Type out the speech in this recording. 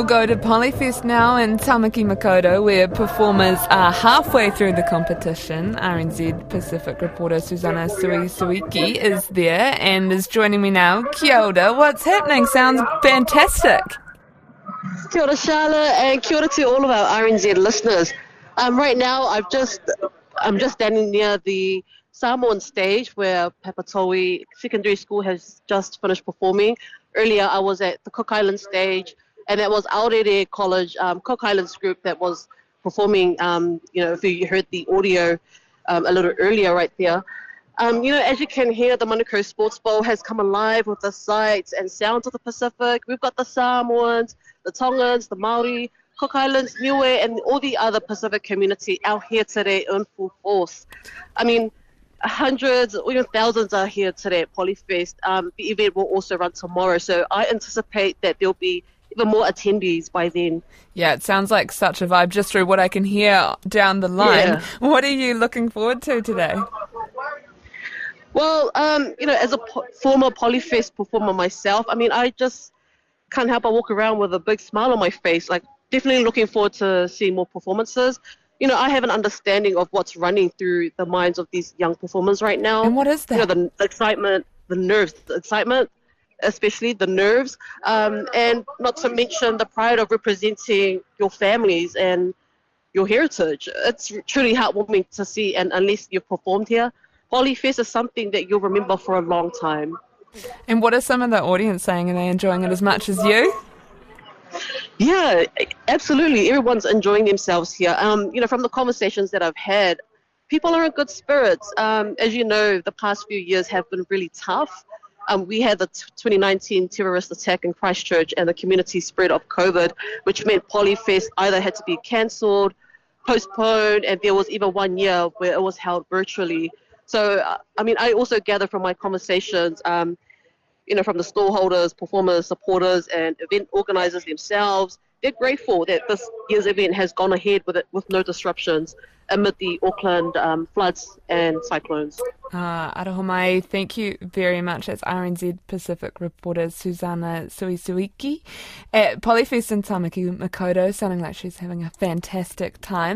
We'll go to Polyfest now in Tamaki Makaurau, where performers are halfway through the competition. RNZ Pacific reporter Susanna Suisuiki is there and is joining me now. Kia ora, what's happening? Sounds fantastic. Kia ora, Charlotte, and kia ora to all of our RNZ listeners. Um, right now, I've just I'm just standing near the Samoan stage where Papatoetoe Secondary School has just finished performing. Earlier, I was at the Cook Island stage and it was Aorere College um, Cook Islands group that was performing. Um, you know, if you heard the audio um, a little earlier, right there. Um, you know, as you can hear, the Manukau Sports Bowl has come alive with the sights and sounds of the Pacific. We've got the Samoans, the Tongans, the Maori, Cook Islands, Niue, and all the other Pacific community out here today in full force. I mean, hundreds, even thousands are here today at Polyfest. Um, the event will also run tomorrow, so I anticipate that there'll be even more attendees by then. Yeah, it sounds like such a vibe just through what I can hear down the line. Yeah. What are you looking forward to today? Well, um, you know, as a po- former Polyfest performer myself, I mean, I just can't help but walk around with a big smile on my face. Like, definitely looking forward to seeing more performances. You know, I have an understanding of what's running through the minds of these young performers right now. And what is that? You know, the, the excitement, the nerves, the excitement, especially the nerves, um, and not to mention the pride of representing your families and your heritage. It's truly heartwarming to see, and unless you've performed here, Polyfest is something that you'll remember for a long time. And what are some of the audience saying? Are they enjoying it as much as you? Yeah, absolutely. Everyone's enjoying themselves here. Um, you know, from the conversations that I've had, people are in good spirits. Um, as you know, the past few years have been really tough. Um, we had the t- 2019 terrorist attack in Christchurch and the community spread of COVID, which meant Polyfest either had to be cancelled, postponed, and there was even one year where it was held virtually. So, uh, I mean, I also gather from my conversations, um, you know, from the stallholders, performers, supporters, and event organizers themselves, they're grateful that this year's event has gone ahead with it with no disruptions amid the Auckland um, floods and cyclones. Uh, Arahomai, thank you very much. That's RNZ Pacific reporter Susanna Suisuiki at Polyfest in Tamaki Makaurau, sounding like she's having a fantastic time.